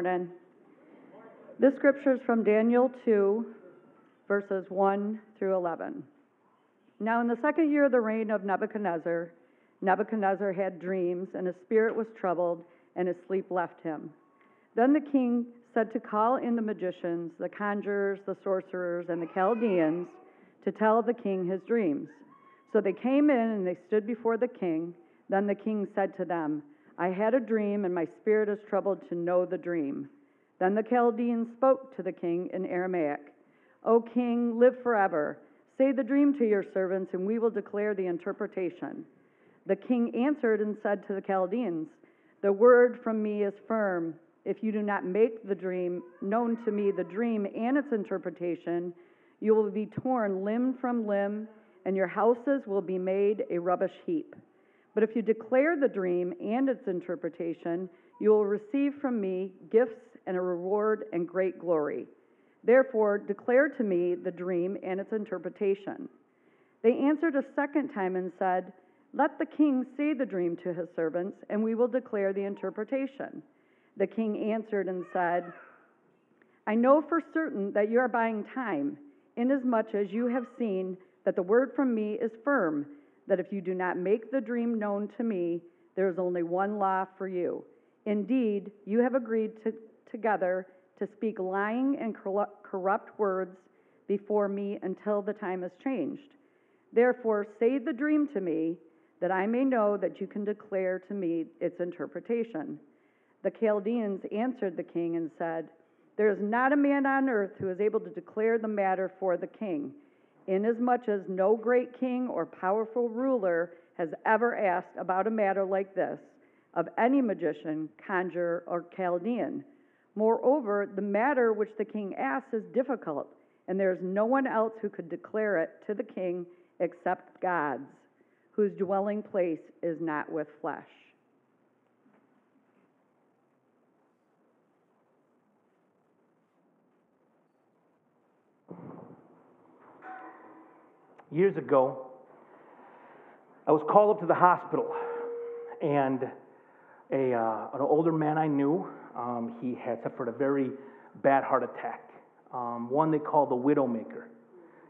Morning. This scripture is from Daniel 2, verses 1 through 11. Now, in the second year of the reign of Nebuchadnezzar, Nebuchadnezzar had dreams, and his spirit was troubled, and his sleep left him. Then the king said to call in the magicians, the conjurers, the sorcerers, and the Chaldeans to tell the king his dreams. So they came in and they stood before the king. Then the king said to them, I had a dream, and my spirit is troubled to know the dream. Then the Chaldeans spoke to the king in Aramaic O king, live forever. Say the dream to your servants, and we will declare the interpretation. The king answered and said to the Chaldeans, The word from me is firm. If you do not make the dream known to me, the dream and its interpretation, you will be torn limb from limb, and your houses will be made a rubbish heap. But if you declare the dream and its interpretation, you will receive from me gifts and a reward and great glory. Therefore, declare to me the dream and its interpretation. They answered a second time and said, Let the king say the dream to his servants, and we will declare the interpretation. The king answered and said, I know for certain that you are buying time, inasmuch as you have seen that the word from me is firm, that if you do not make the dream known to me, there is only one law for you. Indeed, you have agreed to, together to speak lying and corrupt words before me until the time is changed. Therefore, say the dream to me, that I may know that you can declare to me its interpretation. The Chaldeans answered the king and said, There is not a man on earth who is able to declare the matter for the king, inasmuch as no great king or powerful ruler has ever asked about a matter like this of any magician, conjurer, or Chaldean. Moreover, the matter which the king asks is difficult, and there is no one else who could declare it to the king except God's, whose dwelling place is not with flesh. Years ago, I was called up to the hospital, and a, uh, an older man I knew um, he had suffered a very bad heart attack, um, one they call the widowmaker.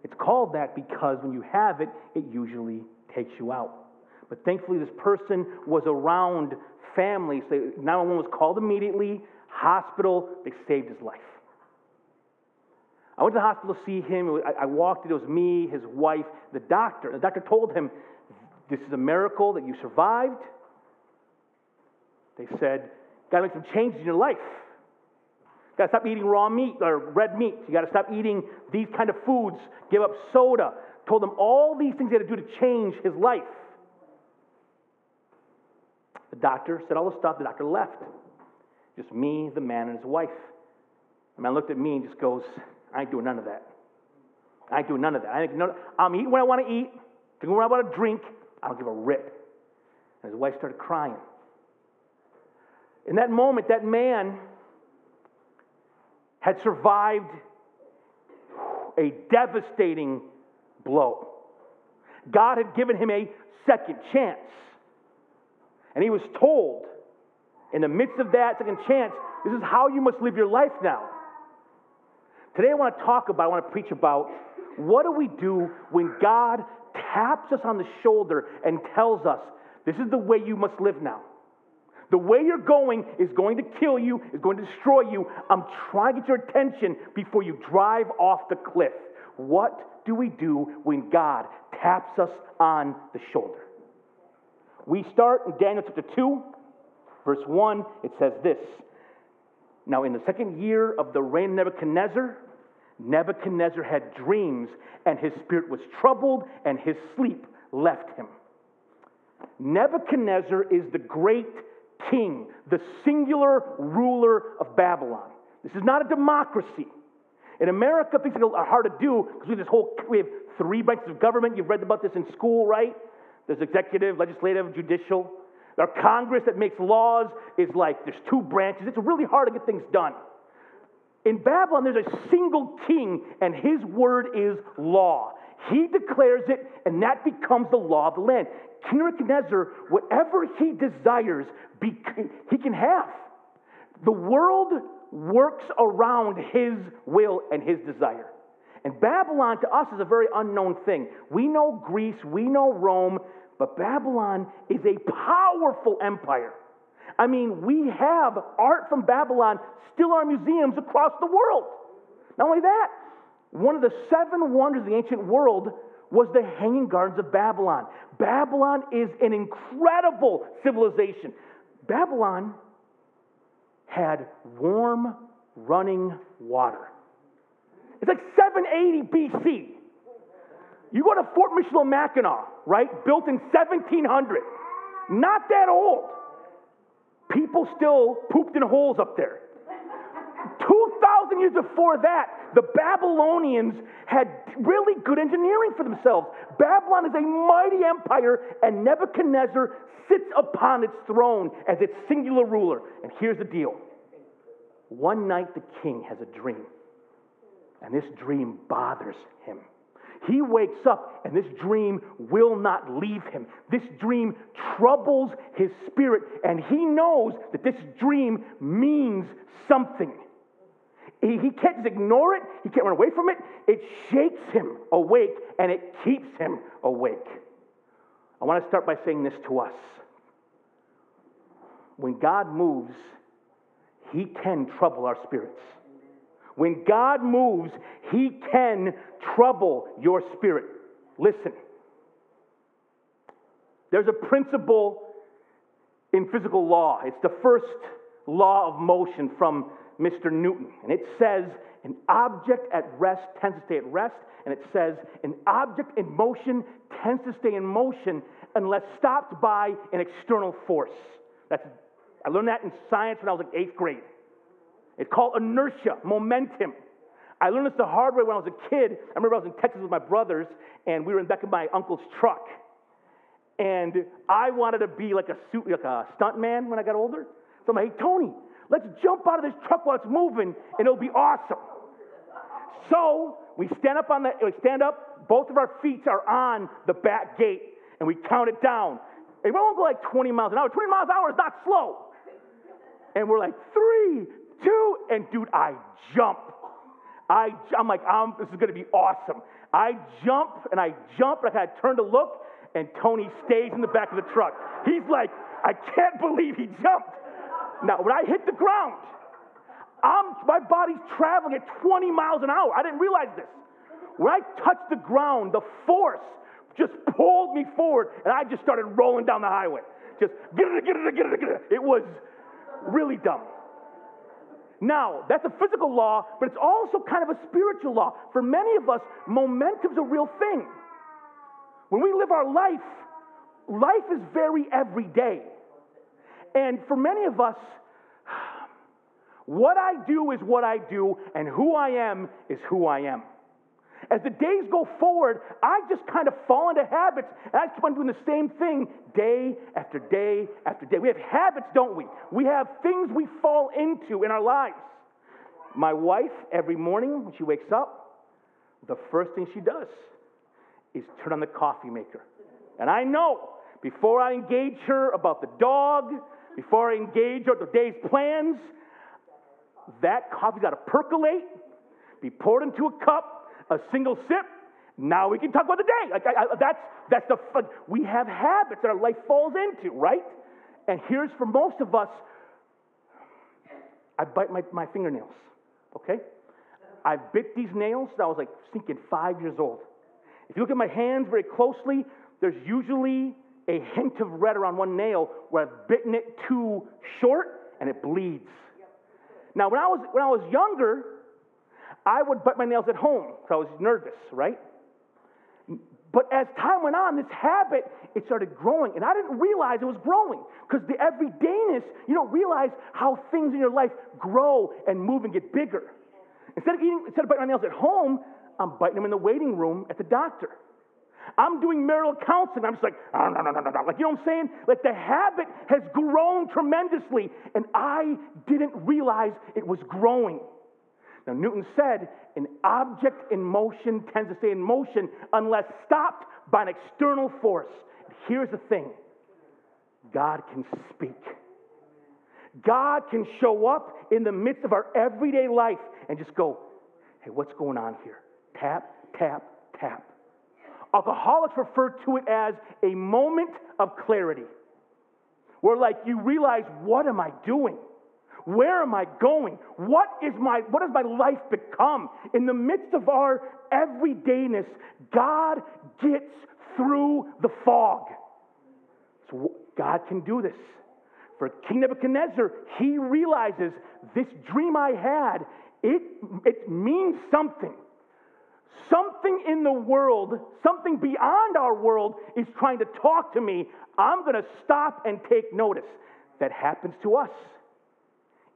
It's called that because when you have it, it usually takes you out. But thankfully, this person was around family, so 911 was called immediately, hospital, they saved his life. I went to the hospital to see him. I walked it, it was me, his wife, the doctor. The doctor told him, This is a miracle that you survived. They said, Got to make some changes in your life. Got to stop eating raw meat or red meat. You got to stop eating these kind of foods. Give up soda. Told him all these things he had to do to change his life. The doctor said all the stuff. The doctor left. Just me, the man, and his wife. The man looked at me and just goes, I ain't doing none of that. I ain't doing none of that. I ain't, no, I'm eating what I want to eat, drinking what I want to drink. I don't give a rip. And his wife started crying. In that moment, that man had survived a devastating blow. God had given him a second chance. And he was told, in the midst of that second chance, this is how you must live your life now. Today, I want to talk about, I want to preach about what do we do when God taps us on the shoulder and tells us, this is the way you must live now. The way you're going is going to kill you, is going to destroy you. I'm trying to get your attention before you drive off the cliff. What do we do when God taps us on the shoulder? We start in Daniel chapter 2, verse 1. It says this Now, in the second year of the reign of Nebuchadnezzar, Nebuchadnezzar had dreams, and his spirit was troubled, and his sleep left him. Nebuchadnezzar is the great king, the singular ruler of Babylon. This is not a democracy. In America, things are hard to do because we have this whole we have three branches of government. You've read about this in school, right? There's executive, legislative, judicial. Our Congress that makes laws is like there's two branches. It's really hard to get things done. In Babylon, there's a single king, and his word is law. He declares it, and that becomes the law of the land. King Nebuchadnezzar, whatever he desires, he can have. The world works around his will and his desire. And Babylon to us is a very unknown thing. We know Greece, we know Rome, but Babylon is a powerful empire. I mean, we have art from Babylon still our museums across the world. Not only that, one of the seven wonders of the ancient world was the Hanging Gardens of Babylon. Babylon is an incredible civilization. Babylon had warm running water. It's like 780 BC. You go to Fort Michilimackinac, right? Built in 1700. Not that old. People still pooped in holes up there. 2,000 years before that, the Babylonians had really good engineering for themselves. Babylon is a mighty empire, and Nebuchadnezzar sits upon its throne as its singular ruler. And here's the deal one night, the king has a dream, and this dream bothers him. He wakes up and this dream will not leave him. This dream troubles his spirit, and he knows that this dream means something. He, can't just ignore it, he can't run away from it. It shakes him awake and it keeps him awake. I want to start by saying this to us. When God moves, he can trouble our spirits. When God moves, He can trouble your spirit. Listen, there's a principle in physical law. It's the first law of motion from Mr. Newton. And it says, an object at rest tends to stay at rest. And it says, an object in motion tends to stay in motion unless stopped by an external force. That's, I learned that in science when I was like eighth grade. It's called inertia, momentum. I learned this the hard way when I was a kid. I remember I was in Texas with my brothers, and we were in the back of my uncle's truck. And I wanted to be like a suit, like a stunt man when I got older. So I'm like, hey, Tony, let's jump out of this truck while it's moving, and it'll be awesome. So we stand up on the, we stand up, both of our feet are on the back gate, and we count it down. And we won't go like 20 miles an hour. 20 miles an hour is not slow. And we're like, three, two, and dude, I jump. I, I'm like, I'm, this is going to be awesome. I jump and I jump, and I kind of turn to look, and Tony stays in the back of the truck. He's like, I can't believe he jumped. Now, when I hit the ground, I'm, my body's traveling at 20 miles an hour. I didn't realize this. When I touched the ground, the force just pulled me forward, and I just started rolling down the highway. Just get it, get it, get it, get it. It was really dumb. Now, that's a physical law, but it's also kind of a spiritual law. For many of us, momentum's a real thing. When we live our life, life is very everyday. And for many of us, what I do is what I do, and who I am is who I am. As the days go forward, I just kind of fall into habits, and I keep on doing the same thing day after day after day. We have habits, don't we? We have things we fall into in our lives. My wife, every morning when she wakes up, the first thing she does is turn on the coffee maker. And I know before I engage her about the dog, before I engage her the day's plans, that coffee's got to percolate, be poured into a cup, a single sip, now we can talk about the day. Like I, I, that's that's the fun. we have habits that our life falls into, right? And here's for most of us, I bite my, my fingernails. Okay, I bit these nails. I was like thinking five years old. If you look at my hands very closely, there's usually a hint of red around one nail where I've bitten it too short and it bleeds. Now, when I was when I was younger, I would bite my nails at home because I was nervous, right? But as time went on, this habit, it started growing. And I didn't realize it was growing because the everydayness, you don't realize how things in your life grow and move and get bigger. Instead of, eating, instead of biting my nails at home, I'm biting them in the waiting room at the doctor. I'm doing marital counseling. I'm just like, oh, no, no, no, no, no. Like, you know what I'm saying? Like, the habit has grown tremendously, and I didn't realize it was growing. Now, Newton said an object in motion tends to stay in motion unless stopped by an external force. Here's the thing God can speak. God can show up in the midst of our everyday life and just go, hey, what's going on here? Tap, tap, tap. Alcoholics refer to it as a moment of clarity, where like you realize, what am I doing? Where am I going? What is my what has my life become? In the midst of our everydayness, God gets through the fog. So God can do this. For King Nebuchadnezzar, he realizes this dream I had, it, it means something. Something in the world, something beyond our world is trying to talk to me. I'm going to stop and take notice. That happens to us.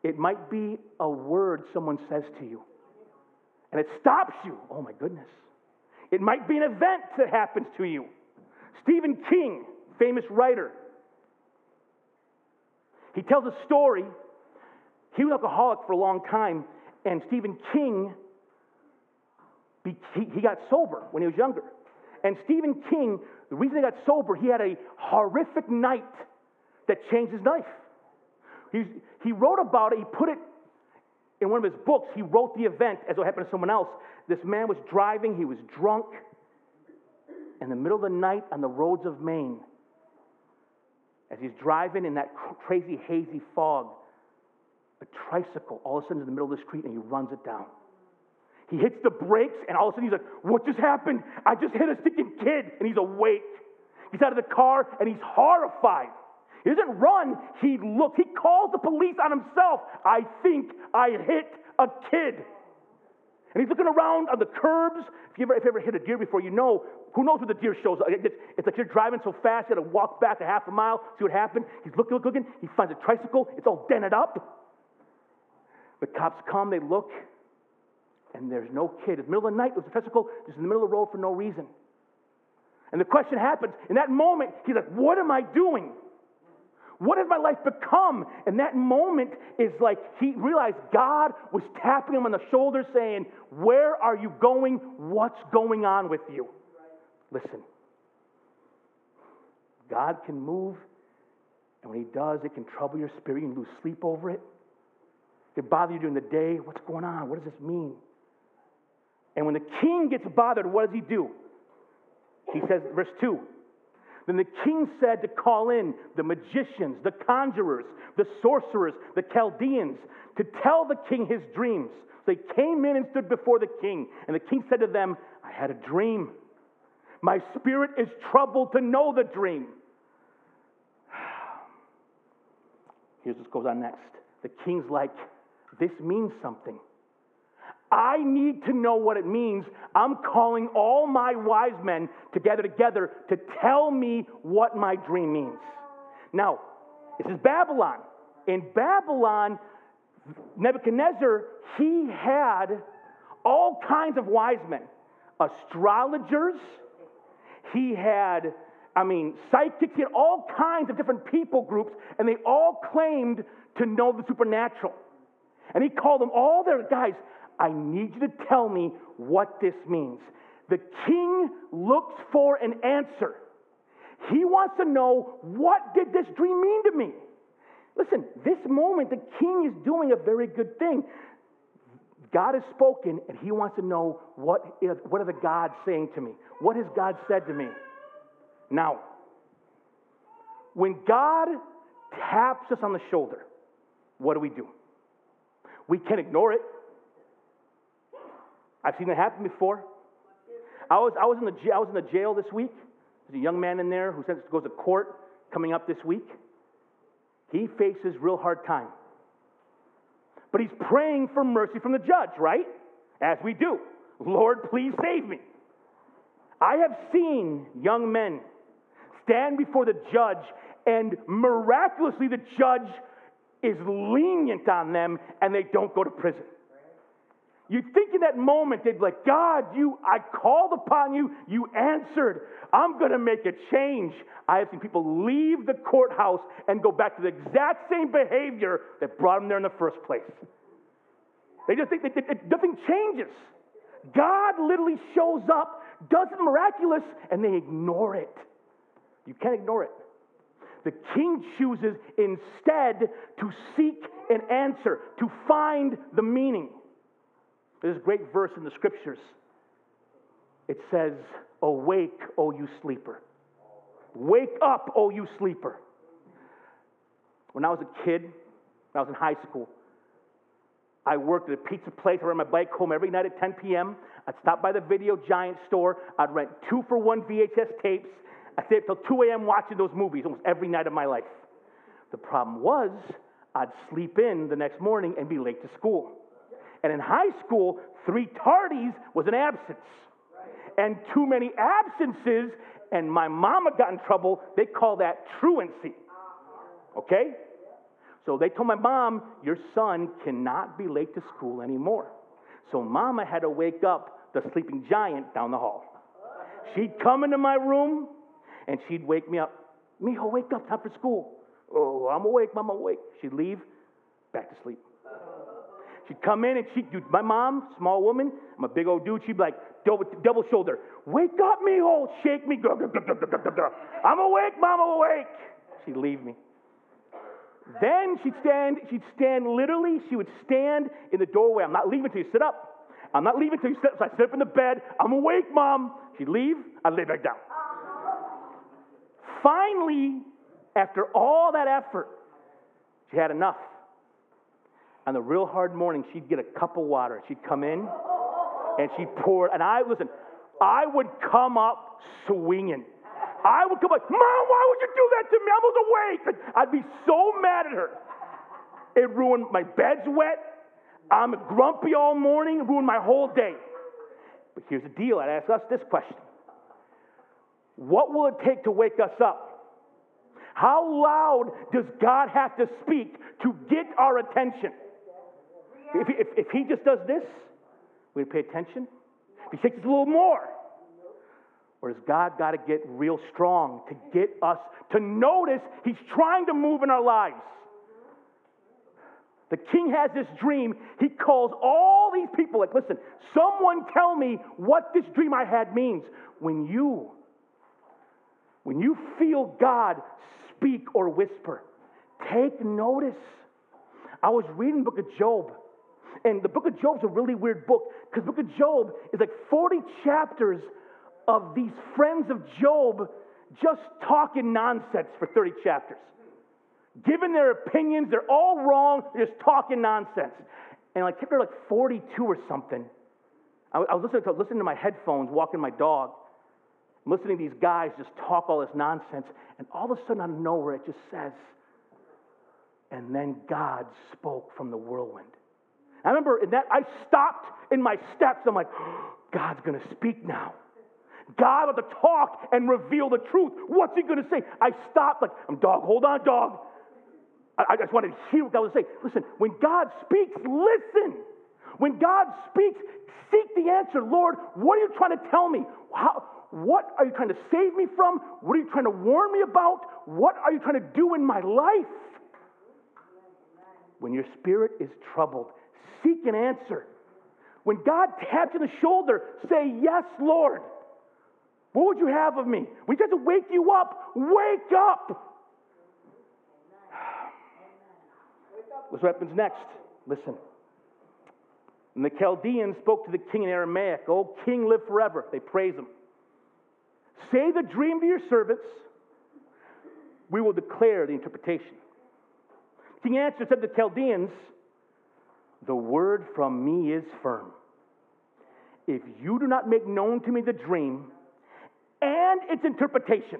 It might be a word someone says to you, and it stops you. Oh my goodness. It might be an event that happens to you. Stephen King, famous writer, he tells a story. He was alcoholic for a long time, and Stephen King, he, got sober when he was younger. And Stephen King, the reason he got sober, he had a horrific night that changed his life. He's, he wrote about it, he put it in one of his books. He wrote the event as it happened to someone else. This man was driving, he was drunk. In the middle of the night on the roads of Maine, as he's driving in that crazy, hazy fog, a tricycle all of a sudden in the middle of the street and he runs it down. He hits the brakes and all of a sudden he's like, What just happened? I just hit a sticking kid. And he's awake. He's out of the car and he's horrified. He doesn't run, he looks. He calls the police on himself. I think I hit a kid. And he's looking around on the curbs. If you ever, if you ever hit a deer before, you know who knows where the deer shows up. It's, it's like you're driving so fast, you got to walk back a half a mile, see what happened. He's looking, looking. He finds a tricycle. It's all dented up. The cops come, they look, and there's no kid. It's the middle of the night. There's a tricycle just in the middle of the road for no reason. And the question happens in that moment, he's like, What am I doing? What has my life become? And that moment is like he realized God was tapping him on the shoulder saying, Where are you going? What's going on with you? Listen, God can move, and when He does, it can trouble your spirit. You can lose sleep over it. It can bother you during the day. What's going on? What does this mean? And when the king gets bothered, what does he do? He says, verse 2 Then the king said to call in the magicians, the conjurers, the sorcerers, the Chaldeans, to tell the king his dreams. They came in and stood before the king. And the king said to them, I had a dream. My spirit is troubled to know the dream. Here's what goes on next. The king's like, This means something. I need to know what it means. I'm calling all my wise men together together to tell me what my dream means. Now, this is Babylon. In Babylon, Nebuchadnezzar, he had all kinds of wise men, astrologers, he had, I mean, psychics, he had all kinds of different people groups, and they all claimed to know the supernatural. And he called them all their guys, I need you to tell me what this means. The king looks for an answer. He wants to know what did this dream mean to me? Listen, this moment the king is doing a very good thing. God has spoken, and he wants to know what, is, what are the gods saying to me? What has God said to me? Now, when God taps us on the shoulder, what do we do? We can ignore it. I've seen it happen before. I was, I was, in, the, I was in the jail this week. There's a young man in there who goes to court coming up this week. He faces real hard time. But he's praying for mercy from the judge, right? As we do. Lord, please save me. I have seen young men stand before the judge, and miraculously, the judge is lenient on them and they don't go to prison. You'd think in that moment they'd be like, God, you, I called upon you, you answered. I'm going to make a change. I have seen people leave the courthouse and go back to the exact same behavior that brought them there in the first place. They just think that, nothing changes. God literally shows up, does it miraculous, and they ignore it. You can't ignore it. the king chooses instead to seek an answer, to find the meaning. There's a great verse in the scriptures. It says, Awake, O you sleeper. Wake up, O you sleeper. When I was a kid, when I was in high school, I worked at a pizza place. I rode my bike home every night at 10 p.m. I'd stop by the Video Giant store. I'd rent two for one VHS tapes. I'd stay up till 2 a.m. watching those movies almost every night of my life. The problem was, I'd sleep in the next morning and be late to school. And in high school, three tardies was an absence. And too many absences, and my mama got in trouble. They call that truancy. Okay? So they told my mom, Your son cannot be late to school anymore. So mama had to wake up the sleeping giant down the hall. She'd come into my room and she'd wake me up. Mijo, wake up, time for school. Oh, I'm awake, mama, awake. She'd leave, back to sleep. She'd come in and she'd, do my mom, small woman, I'm a big old dude, she'd be like, double, double shoulder, wake up, mijo, shake me. I'm awake, mom, I'm awake. She'd leave me. Then she'd stand, she'd stand literally, she would stand in the doorway. I'm not leaving until you sit up. I'm not leaving until you sit up. So I sit up in the bed. I'm awake, mom. She'd leave, I'd lay back down. Finally, after all that effort, she had enough. On the real hard morning, she'd get a cup of water. She'd come in and she'd pour it. And I, listen, I would come up swinging. I would come like, Mom, why would you do that to me? I was awake. I'd be so mad at her. It ruined my bed's wet. I'm grumpy all morning. Ruined my whole day. But here's the deal I'd ask us this question What will it take to wake us up? How loud does God have to speak to get our attention? If, if, if he just does this, we pay attention. If he takes us a little more, or has God got to get real strong to get us to notice He's trying to move in our lives? The king has this dream. He calls all these people, like, listen, someone tell me what this dream I had means. When you, when you feel God speak or whisper, take notice. I was reading the book of Job, and the book of Job's a really weird book because the book of Job is like 40 chapters of these friends of Job just talking nonsense for 30 chapters. Giving their opinions, they're all wrong, they're just talking nonsense. And like chapter like 42 or something, I, I was listening to, listening to my headphones, walking my dog, I'm listening to these guys just talk all this nonsense, and all of a sudden out of nowhere it just says, and then God spoke from the whirlwind. I remember in that I stopped in my steps. I'm like, God's going to speak now. God ought to talk and reveal the truth. What's he going to say? I stopped, like, I'm dog, hold on, dog. I, I just wanted to hear what God was saying. Listen, when God speaks, listen. When God speaks, seek the answer. Lord, what are you trying to tell me? How, what are you trying to save me from? What are you trying to warn me about? What are you trying to do in my life? When your spirit is troubled, seek an answer. When God taps you on the shoulder, say, Yes, Lord. What would you have of me? We try to wake you up. Wake up. What's what happens next. Listen. And the Chaldeans spoke to the king in Aramaic. Oh, king, live forever. They praise him. Say the dream to your servants. We will declare the interpretation. King answered, said to the Chaldeans, The word from me is firm. If you do not make known to me the dream, and its interpretation.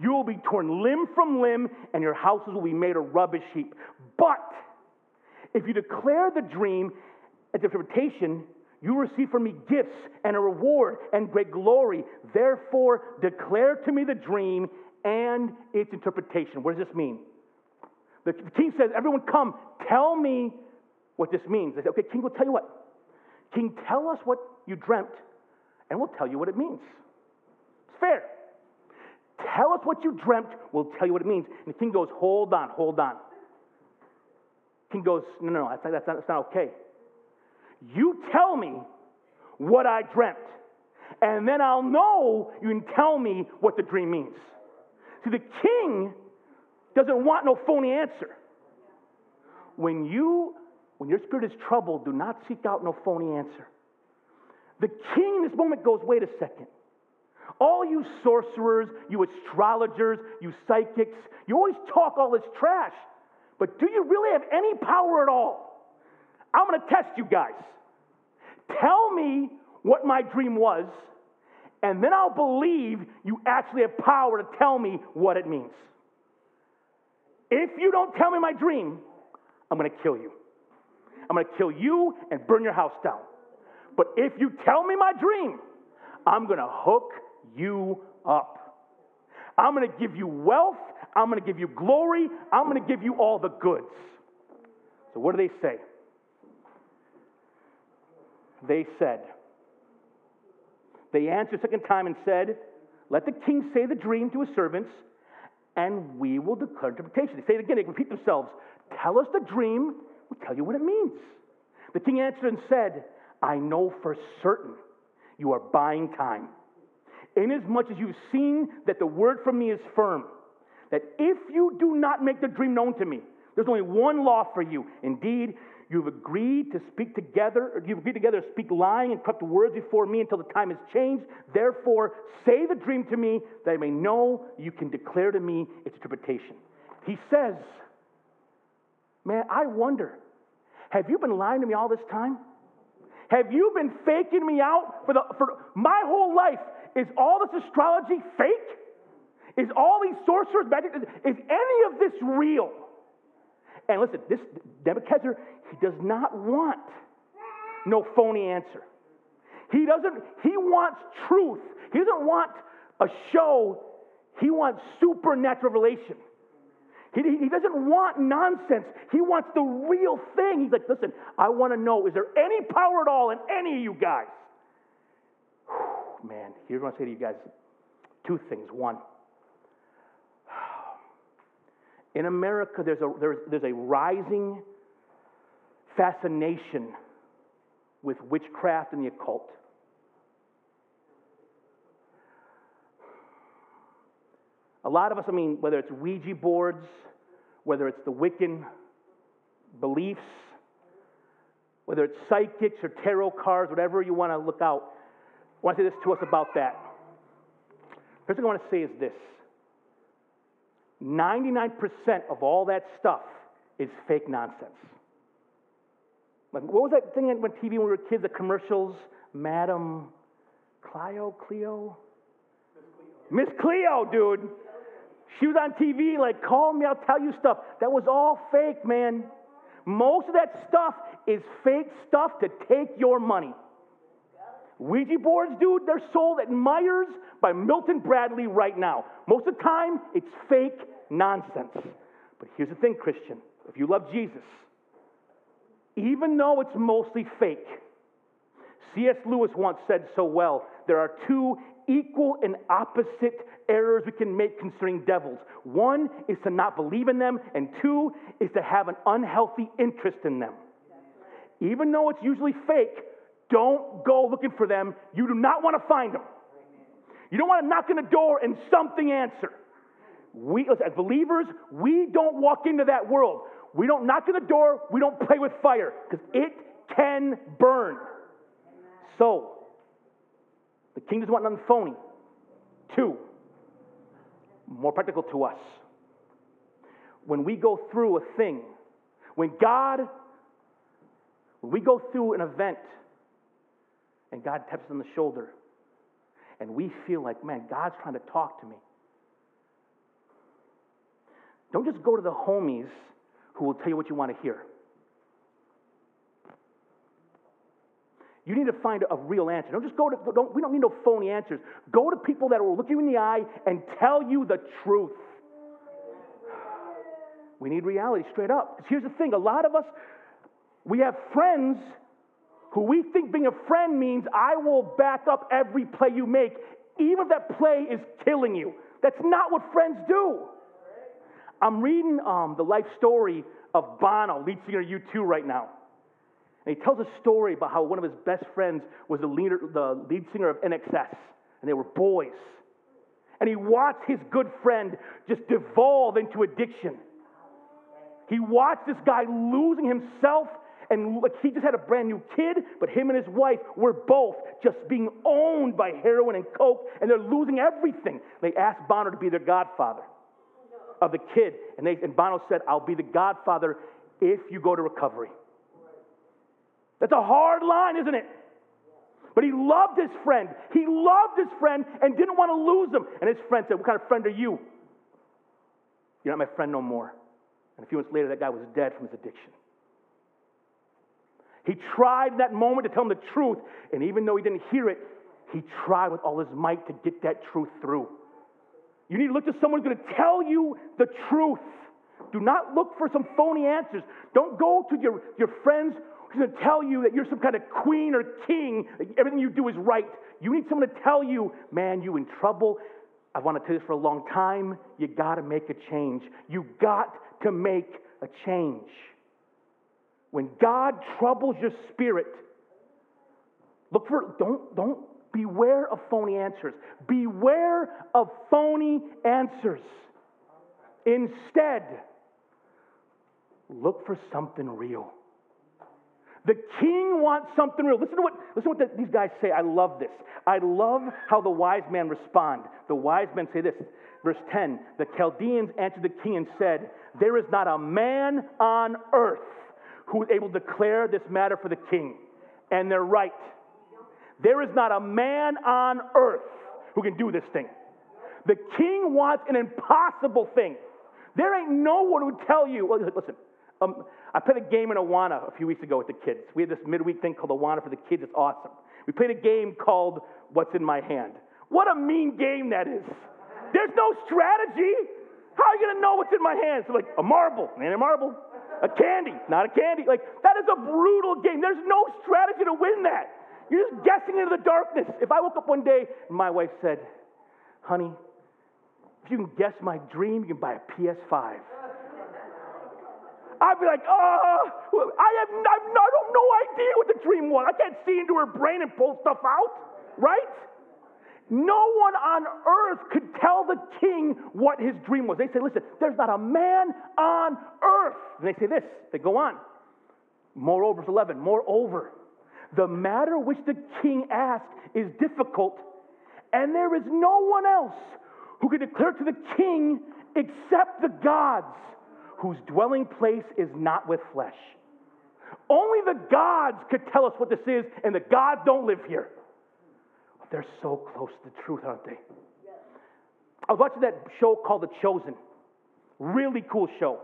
You will be torn limb from limb, and your houses will be made a rubbish heap. But if you declare the dream and interpretation, you receive from me gifts and a reward and great glory. Therefore, declare to me the dream and its interpretation. What does this mean? The king says, Everyone come, tell me what this means. They say, Okay, king, we'll tell you what. King, tell us what you dreamt, and we'll tell you what it means It's fair. Tell us what you dreamt, we'll tell you what it means. And the king goes, Hold on, hold on. King goes, No, no, no, that's not, that's not, that's not okay. You tell me what I dreamt, and then I'll know you can tell me what the dream means. See, the king doesn't want no phony answer. When you, when your spirit is troubled, do not seek out no phony answer. The king in this moment goes, wait a second. All you sorcerers, you astrologers, you psychics, you always talk all this trash, but do you really have any power at all? I'm to test you guys. Tell me what my dream was, and then I'll believe you actually have power to tell me what it means. If you don't tell me my dream, I'm to kill you. I'm going to kill you and burn your house down. But if you tell me my dream, I'm going to hook you up. I'm going to give you wealth. I'm going to give you glory. I'm going to give you all the goods. So, what do they say? They said, they answered a second time and said, Let the king say the dream to his servants, and we will declare interpretation. They say it again, they repeat themselves. Tell us the dream, we'll tell you what it means. The king answered and said, I know for certain you are buying time. Inasmuch as you've seen that the word from me is firm, that if you do not make the dream known to me, there's only one law for you. Indeed, you've agreed to speak together, you've agreed together to speak lying and corrupt words before me until the time is changed. Therefore, say the dream to me that I may know you can declare to me its interpretation. He says, Man, I wonder, have you been lying to me all this time? Have you been faking me out for the for my whole life? Is all this astrology fake? Is all these sorcerers magic? Is any of this real? And listen, this Nebuchadnezzar, he does not want no phony answer. He doesn't, he wants truth. He doesn't want a show, he wants supernatural revelation. He, he doesn't want nonsense. He wants the real thing. He's like, listen, I want to know is there any power at all in any of you guys? Whew, man, here's what I say to you guys two things. One, in America, there's a, there's, there's a rising fascination with witchcraft and the occult. A lot of us, I mean, whether it's Ouija boards, whether it's the Wiccan beliefs, whether it's psychics or tarot cards, whatever you want to look out, I want to say this to us about that. First thing I want to say is this 99% of all that stuff is fake nonsense. Like, what was that thing when TV when we were kids, the commercials? Madam Clio, Cleo? Miss Cleo, dude. She was on TV, like, call me, I'll tell you stuff. That was all fake, man. Most of that stuff is fake stuff to take your money. Ouija boards, dude, they're sold at Meijer's by Milton Bradley right now. Most of the time, it's fake nonsense. But here's the thing, Christian. If you love Jesus, even though it's mostly fake, C.S. Lewis once said so well there are two equal and opposite errors we can make concerning devils. One is to not believe in them, and two is to have an unhealthy interest in them. Even though it's usually fake, don't go looking for them. You do not want to find them. You don't want to knock on the door and something answer. We, as believers, we don't walk into that world. We don't knock on the door. We don't play with fire because it can burn. So, the king doesn't want nothing phony. Two, more practical to us. When we go through a thing, when God, when we go through an event and God taps on the shoulder and we feel like, man, God's trying to talk to me. Don't just go to the homies who will tell you what you want to hear. You need to find a real answer. Don't just go to, don't, we don't need no phony answers. Go to people that will look you in the eye and tell you the truth. We need reality straight up. Because Here's the thing a lot of us, we have friends who we think being a friend means I will back up every play you make, even if that play is killing you. That's not what friends do. I'm reading um, the life story of Bono, lead singer of U2 right now. And he tells a story about how one of his best friends was the, leader, the lead singer of INXS, and they were boys. And he watched his good friend just devolve into addiction. He watched this guy losing himself and like he just had a brand new kid, but him and his wife were both just being owned by heroin and coke, and they're losing everything. They asked Bono to be their godfather of the kid, and, they, and Bono said, I'll be the godfather if you go to recovery. That's a hard line, isn't it? But he loved his friend. He loved his friend and didn't want to lose him. And his friend said, What kind of friend are you? You're not my friend no more. And a few months later, that guy was dead from his addiction. He tried that moment to tell him the truth, and even though he didn't hear it, he tried with all his might to get that truth through. You need to look to someone who's going to tell you the truth. Do not look for some phony answers. Don't go to your, your friends to tell you that you're some kind of queen or king, everything you do is right. You need someone to tell you, man, you in trouble. I want to tell you this for a long time. You got to make a change. You got to make a change. When God troubles your spirit, look for, don't, don't beware of phony answers. Beware of phony answers. Instead, look for something real. The king wants something real. Listen to what, listen to what these guys say. I love this. I love how the wise men respond. The wise men say this. Verse 10 The Chaldeans answered the king and said, There is not a man on earth who is able to declare this matter for the king. And they're right. There is not a man on earth who can do this thing. The king wants an impossible thing. There ain't no one who would tell you. Listen, um, I played a game in Awana a few weeks ago with the kids. We had this midweek thing called Awana for the kids. It's awesome. We played a game called What's in My Hand. What a mean game that is. There's no strategy. How are you going to know what's in my hand? So like a marble, ain't a marble. A candy, not a candy. Like, that is a brutal game. There's no strategy to win that. You're just guessing into the darkness. If I woke up one day and my wife said, honey, if you can guess my dream, you can buy a PS5. I'd be like, oh, I have, I have no idea what the dream was. I can't see into her brain and pull stuff out, right? No one on earth could tell the king what his dream was. They say, listen, there's not a man on earth. And they say this, they go on. Moreover, verse 11, moreover, the matter which the king asked is difficult, and there is no one else who can declare to the king except the gods, whose dwelling place is not with flesh. Only the gods could tell us what this is, and the gods don't live here. They're so close to the truth, aren't they? I was watching that show called The Chosen. Really cool show.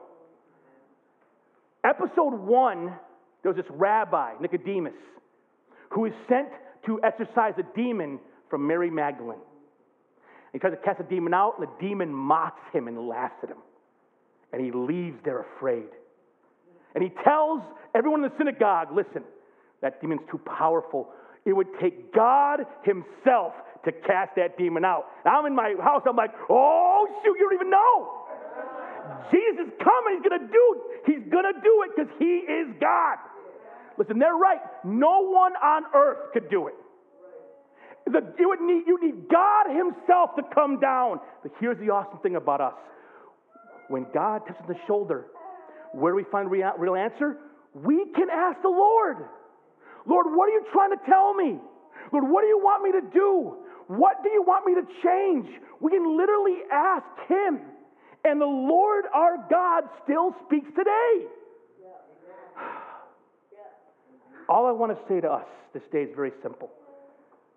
Episode one, there was this rabbi, Nicodemus, who is sent to exorcise a demon from Mary Magdalene. He tries to cast a demon out, and the demon mocks him and laughs at him. And he leaves there afraid. And he tells everyone in the synagogue listen, that demon's too powerful it would take God Himself to cast that demon out. Now I'm in my house, I'm like, oh, shoot, you don't even know. Jesus is coming, He's gonna do He's gonna do it because He is God. Listen, they're right. No one on earth could do it. The, you, would need, you need God Himself to come down. But here's the awesome thing about us when God touches on the shoulder, where do we find real, real answer? We can ask the Lord. Lord, what are you trying to tell me? Lord, what do you want me to do? What do you want me to change? We can literally ask Him. And the Lord our God still speaks today. All I want to say to us this day is very simple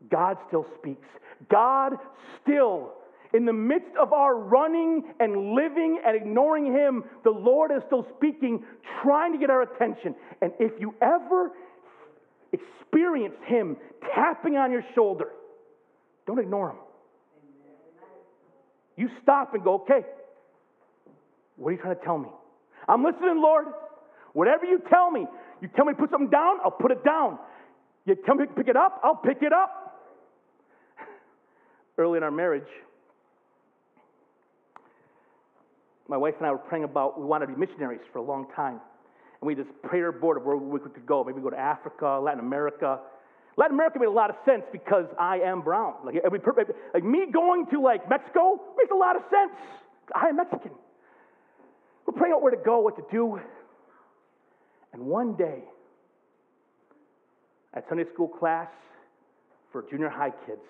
God still speaks. God still, in the midst of our running and living and ignoring Him, the Lord is still speaking, trying to get our attention. And if you ever experience Him tapping on your shoulder, don't ignore Him. You stop and go, okay, what are you trying to tell me? I'm listening, Lord. Whatever you tell me, you tell me to put something down, I'll put it down. You tell me to pick it up, I'll pick it up. Early in our marriage, my wife and I were praying about we wanted to be missionaries for a long time. And we just prayer board of where we could go. Maybe go to Africa, Latin America. Latin America made a lot of sense because I am brown. Like, every, like me going to like Mexico makes a lot of sense. I am Mexican. We're praying out where to go, what to do. And one day, at Sunday school class for junior high kids,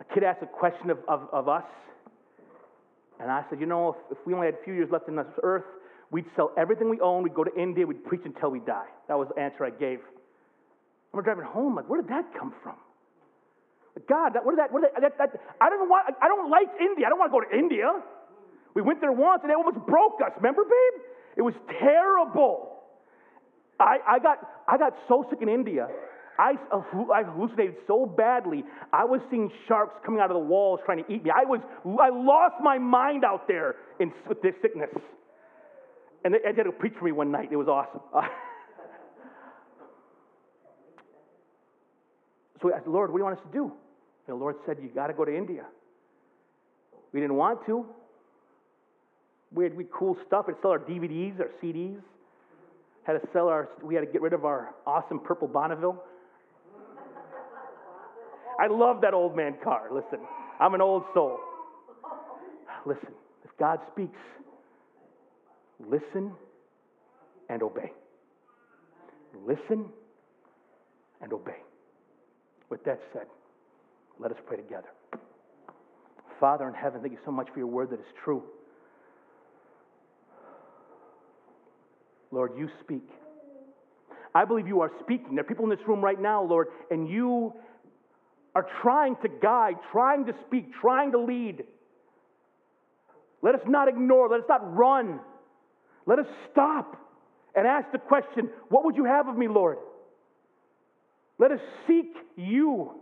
a kid asked a question of, of, of us. And I said, you know, if, if we only had a few years left on this earth, we'd sell everything we own, we'd go to India, we'd preach until we die. That was the answer I gave. We're driving home, like, where did that come from? God, that, did that, did that, that, that, I don't want, I don't like India. I don't want to go to India. We went there once and it almost broke us. Remember, babe? It was terrible. I, I, got, I got so sick in India. I, uh, I hallucinated so badly. I was seeing sharks coming out of the walls trying to eat me. I, was, I lost my mind out there in, with this sickness. And they, they had to preach for me one night. It was awesome. so said, Lord, what do you want us to do? And the Lord said, You got to go to India. We didn't want to. We had we had cool stuff. We had to sell our DVDs, our CDs. Had to sell our. We had to get rid of our awesome purple Bonneville. I love that old man car. Listen, I'm an old soul. Listen, if God speaks, listen and obey. Listen and obey. With that said, let us pray together. Father in heaven, thank you so much for your word that is true. Lord, you speak. I believe you are speaking. There are people in this room right now, Lord, and you are trying to guide, trying to speak, trying to lead. Let us not ignore, let us not run. Let us stop and ask the question What would you have of me, Lord? Let us seek you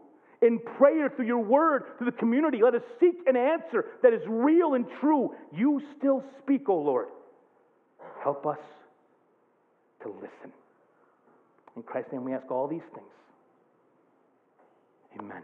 in prayer through your word, through the community. Let us seek an answer that is real and true. You still speak, O oh Lord. Help us to listen. In Christ's name, we ask all these things. Amen.